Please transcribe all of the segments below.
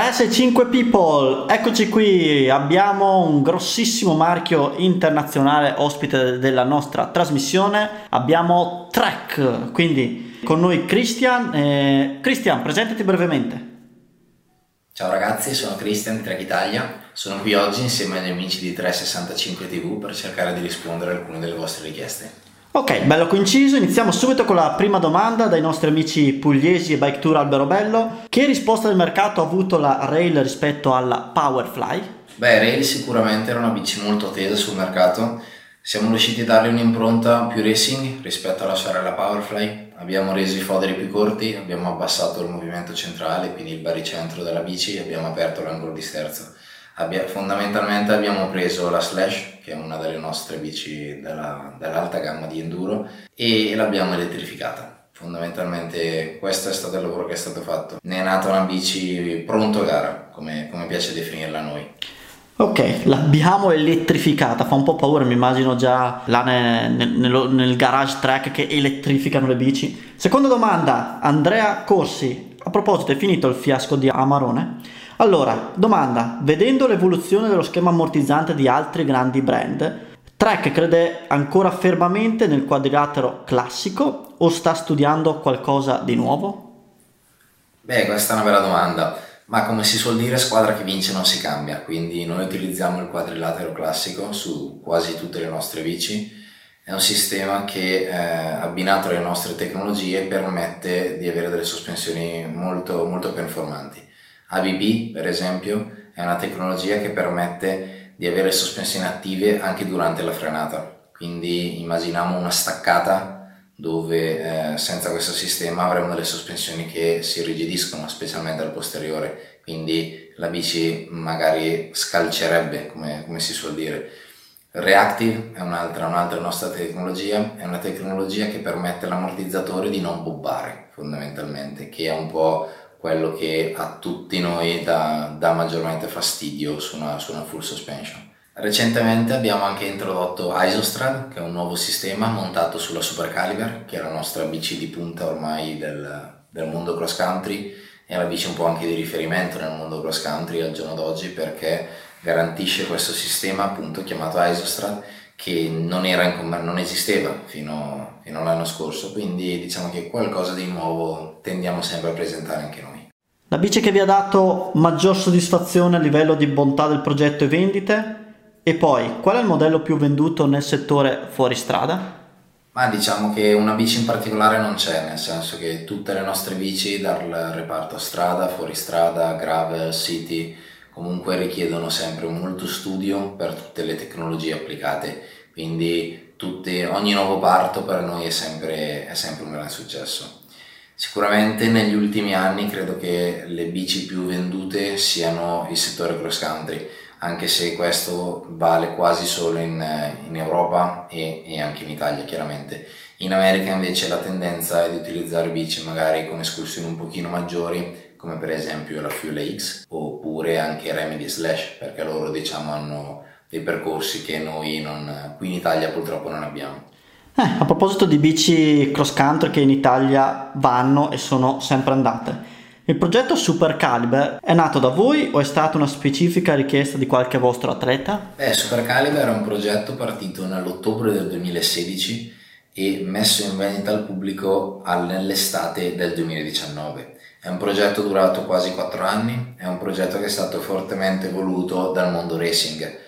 365 people, eccoci qui, abbiamo un grossissimo marchio internazionale ospite della nostra trasmissione, abbiamo Trek, quindi con noi Christian. Eh, Christian, presentati brevemente. Ciao ragazzi, sono Christian di Trek Italia, sono qui oggi insieme agli amici di 365 TV per cercare di rispondere a alcune delle vostre richieste. Ok, bello coinciso, iniziamo subito con la prima domanda dai nostri amici pugliesi e Bike Tour Alberobello. Che risposta del mercato ha avuto la Rail rispetto alla Powerfly? Beh, Rail sicuramente era una bici molto attesa sul mercato. Siamo riusciti a darle un'impronta più racing rispetto alla sorella Powerfly. Abbiamo reso i foderi più corti, abbiamo abbassato il movimento centrale, quindi il baricentro della bici, e abbiamo aperto l'angolo di sterzo Abbia, fondamentalmente abbiamo preso la Slash, che è una delle nostre bici della, dell'alta gamma di enduro, e l'abbiamo elettrificata. Fondamentalmente questo è stato il lavoro che è stato fatto. Ne è nata una bici pronto gara, come, come piace definirla a noi. Ok, l'abbiamo elettrificata, fa un po' paura, mi immagino già là nel, nel, nel garage track che elettrificano le bici. Seconda domanda, Andrea Corsi, a proposito, è finito il fiasco di Amarone? Allora, domanda, vedendo l'evoluzione dello schema ammortizzante di altri grandi brand, Trek crede ancora fermamente nel quadrilatero classico o sta studiando qualcosa di nuovo? Beh, questa è una bella domanda, ma come si suol dire squadra che vince non si cambia, quindi noi utilizziamo il quadrilatero classico su quasi tutte le nostre bici. È un sistema che eh, abbinato alle nostre tecnologie permette di avere delle sospensioni molto, molto performanti. ABB, per esempio, è una tecnologia che permette di avere sospensioni attive anche durante la frenata. Quindi immaginiamo una staccata dove eh, senza questo sistema avremo delle sospensioni che si irrigidiscono, specialmente al posteriore, quindi la bici magari scalcerebbe, come, come si suol dire. Reactive è un'altra, un'altra nostra tecnologia, è una tecnologia che permette all'ammortizzatore di non bobbare fondamentalmente, che è un po' quello che a tutti noi dà, dà maggiormente fastidio su una, su una, full suspension. Recentemente abbiamo anche introdotto Isostrad, che è un nuovo sistema montato sulla Super Caliber, che è la nostra bici di punta ormai del, del mondo cross country, è la bici un po' anche di riferimento nel mondo cross country al giorno d'oggi perché garantisce questo sistema appunto chiamato Isostrad che non, era non esisteva fino, fino all'anno scorso, quindi diciamo che qualcosa di nuovo tendiamo sempre a presentare anche noi. La bici che vi ha dato maggior soddisfazione a livello di bontà del progetto e vendite? E poi, qual è il modello più venduto nel settore fuori strada? Ma diciamo che una bici in particolare non c'è, nel senso che tutte le nostre bici, dal reparto strada, fuoristrada, gravel, city, comunque richiedono sempre molto studio per tutte le tecnologie applicate, quindi tutte, ogni nuovo parto per noi è sempre, è sempre un grande successo. Sicuramente negli ultimi anni credo che le bici più vendute siano il settore cross country, anche se questo vale quasi solo in, in Europa e, e, anche in Italia chiaramente. In America invece la tendenza è di utilizzare bici magari con escursioni un pochino maggiori come per esempio la Fuel X oppure anche Remedy Slash perché loro diciamo hanno dei percorsi che noi non, qui in Italia purtroppo non abbiamo. Eh, a proposito di bici cross country che in Italia vanno e sono sempre andate, il progetto Super Caliber è nato da voi o è stata una specifica richiesta di qualche vostro atleta? Beh, Super Caliber è un progetto partito nell'ottobre del 2016 e messo in vendita al pubblico nell'estate del 2019. È un progetto durato quasi 4 anni, è un progetto che è stato fortemente voluto dal mondo racing.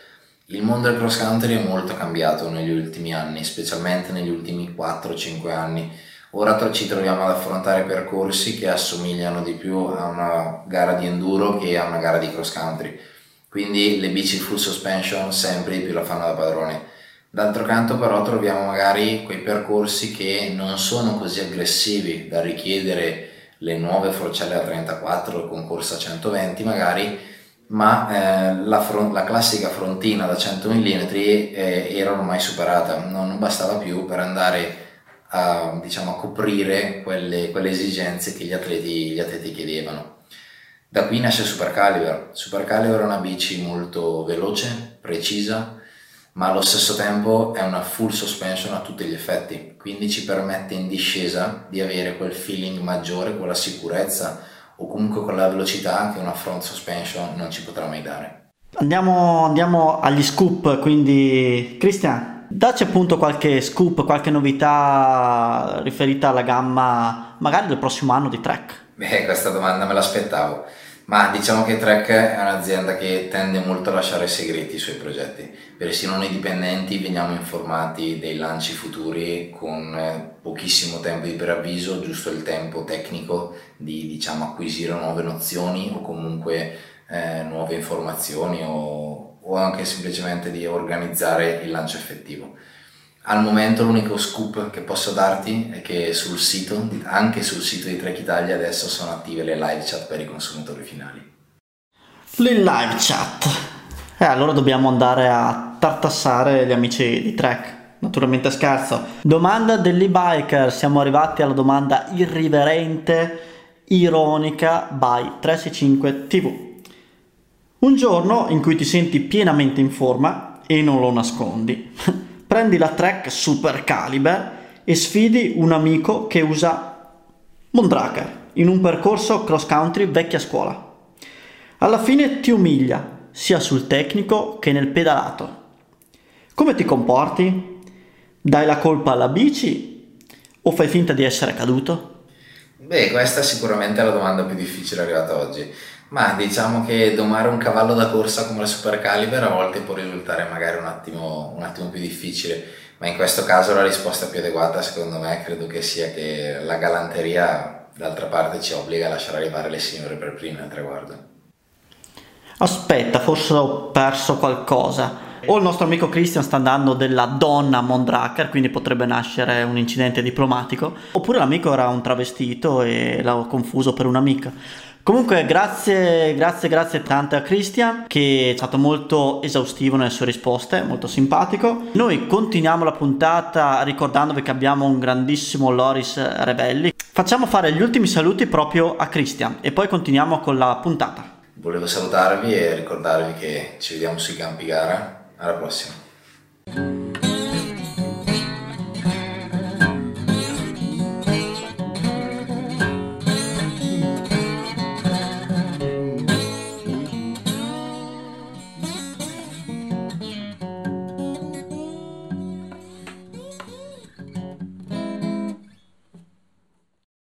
Il mondo del cross country è molto cambiato negli ultimi anni, specialmente negli ultimi 4-5 anni. Ora ci troviamo ad affrontare percorsi che assomigliano di più a una gara di enduro che a una gara di cross country. Quindi le bici full suspension sempre di più la fanno da padrone. D'altro canto però troviamo magari quei percorsi che non sono così aggressivi da richiedere le nuove forcelle a 34 con corsa a 120 magari, ma eh, la, front, la, classica frontina da 100 mm eh, era ormai superata, non, bastava più per andare a, diciamo, a coprire quelle, quelle, esigenze che gli atleti, gli atleti chiedevano. Da qui nasce Super Caliber. Super Caliber è una bici molto veloce, precisa, ma allo stesso tempo è una full suspension a tutti gli effetti, quindi ci permette in discesa di avere quel feeling maggiore, quella sicurezza, o comunque con la velocità che una front suspension non ci potrà mai dare. Andiamo, andiamo agli scoop, quindi Cristian, dacci appunto qualche scoop, qualche novità riferita alla gamma magari del prossimo anno di Trek. Beh, questa domanda me l'aspettavo. Ma diciamo che Trek è un'azienda che tende molto a lasciare segreti i suoi progetti. Persino noi dipendenti veniamo informati dei lanci futuri con eh, pochissimo tempo di preavviso, giusto il tempo tecnico di diciamo, acquisire nuove nozioni o comunque eh, nuove informazioni o, o anche semplicemente di organizzare il lancio effettivo. Al momento l'unico scoop che posso darti è che sul sito, anche sul sito di Trek Italia, adesso sono attive le live chat per i consumatori finali. Le live chat. Eh, allora dobbiamo andare a tartassare gli amici di Trek. Naturalmente scherzo. Domanda dell'e-biker. Siamo arrivati alla domanda irriverente, ironica by 365 TV. Un giorno in cui ti senti pienamente in forma e non lo nascondi. prendi la Trek Super Caliber e sfidi un amico che usa Mondraker in un percorso cross country vecchia scuola. Alla fine ti umilia sia sul tecnico che nel pedalato. Come ti comporti? Dai la colpa alla bici o fai finta di essere caduto? Beh, questa è sicuramente la domanda più difficile arrivata oggi. Ma diciamo che domare un cavallo da corsa come la Super Caliber a volte può risultare magari un attimo, un attimo più difficile, ma in questo caso la risposta più adeguata secondo me credo che sia che la galanteria d'altra parte ci obbliga a lasciare arrivare le signore per prime al traguardo. Aspetta, forse ho perso qualcosa. O il nostro amico Christian sta andando della donna a Mondraker, quindi potrebbe nascere un incidente diplomatico, oppure l'amico era un travestito e l'ho confuso per un'amica. Comunque grazie, grazie, grazie tante a Christian che è stato molto esaustivo nelle sue risposte, molto simpatico. Noi continuiamo la puntata ricordandovi che abbiamo un grandissimo Loris Rebelli. Facciamo fare gli ultimi saluti proprio a Christian e poi continuiamo con la puntata. Volevo salutarvi e ricordarvi che ci vediamo sui campi gara. Araguacema.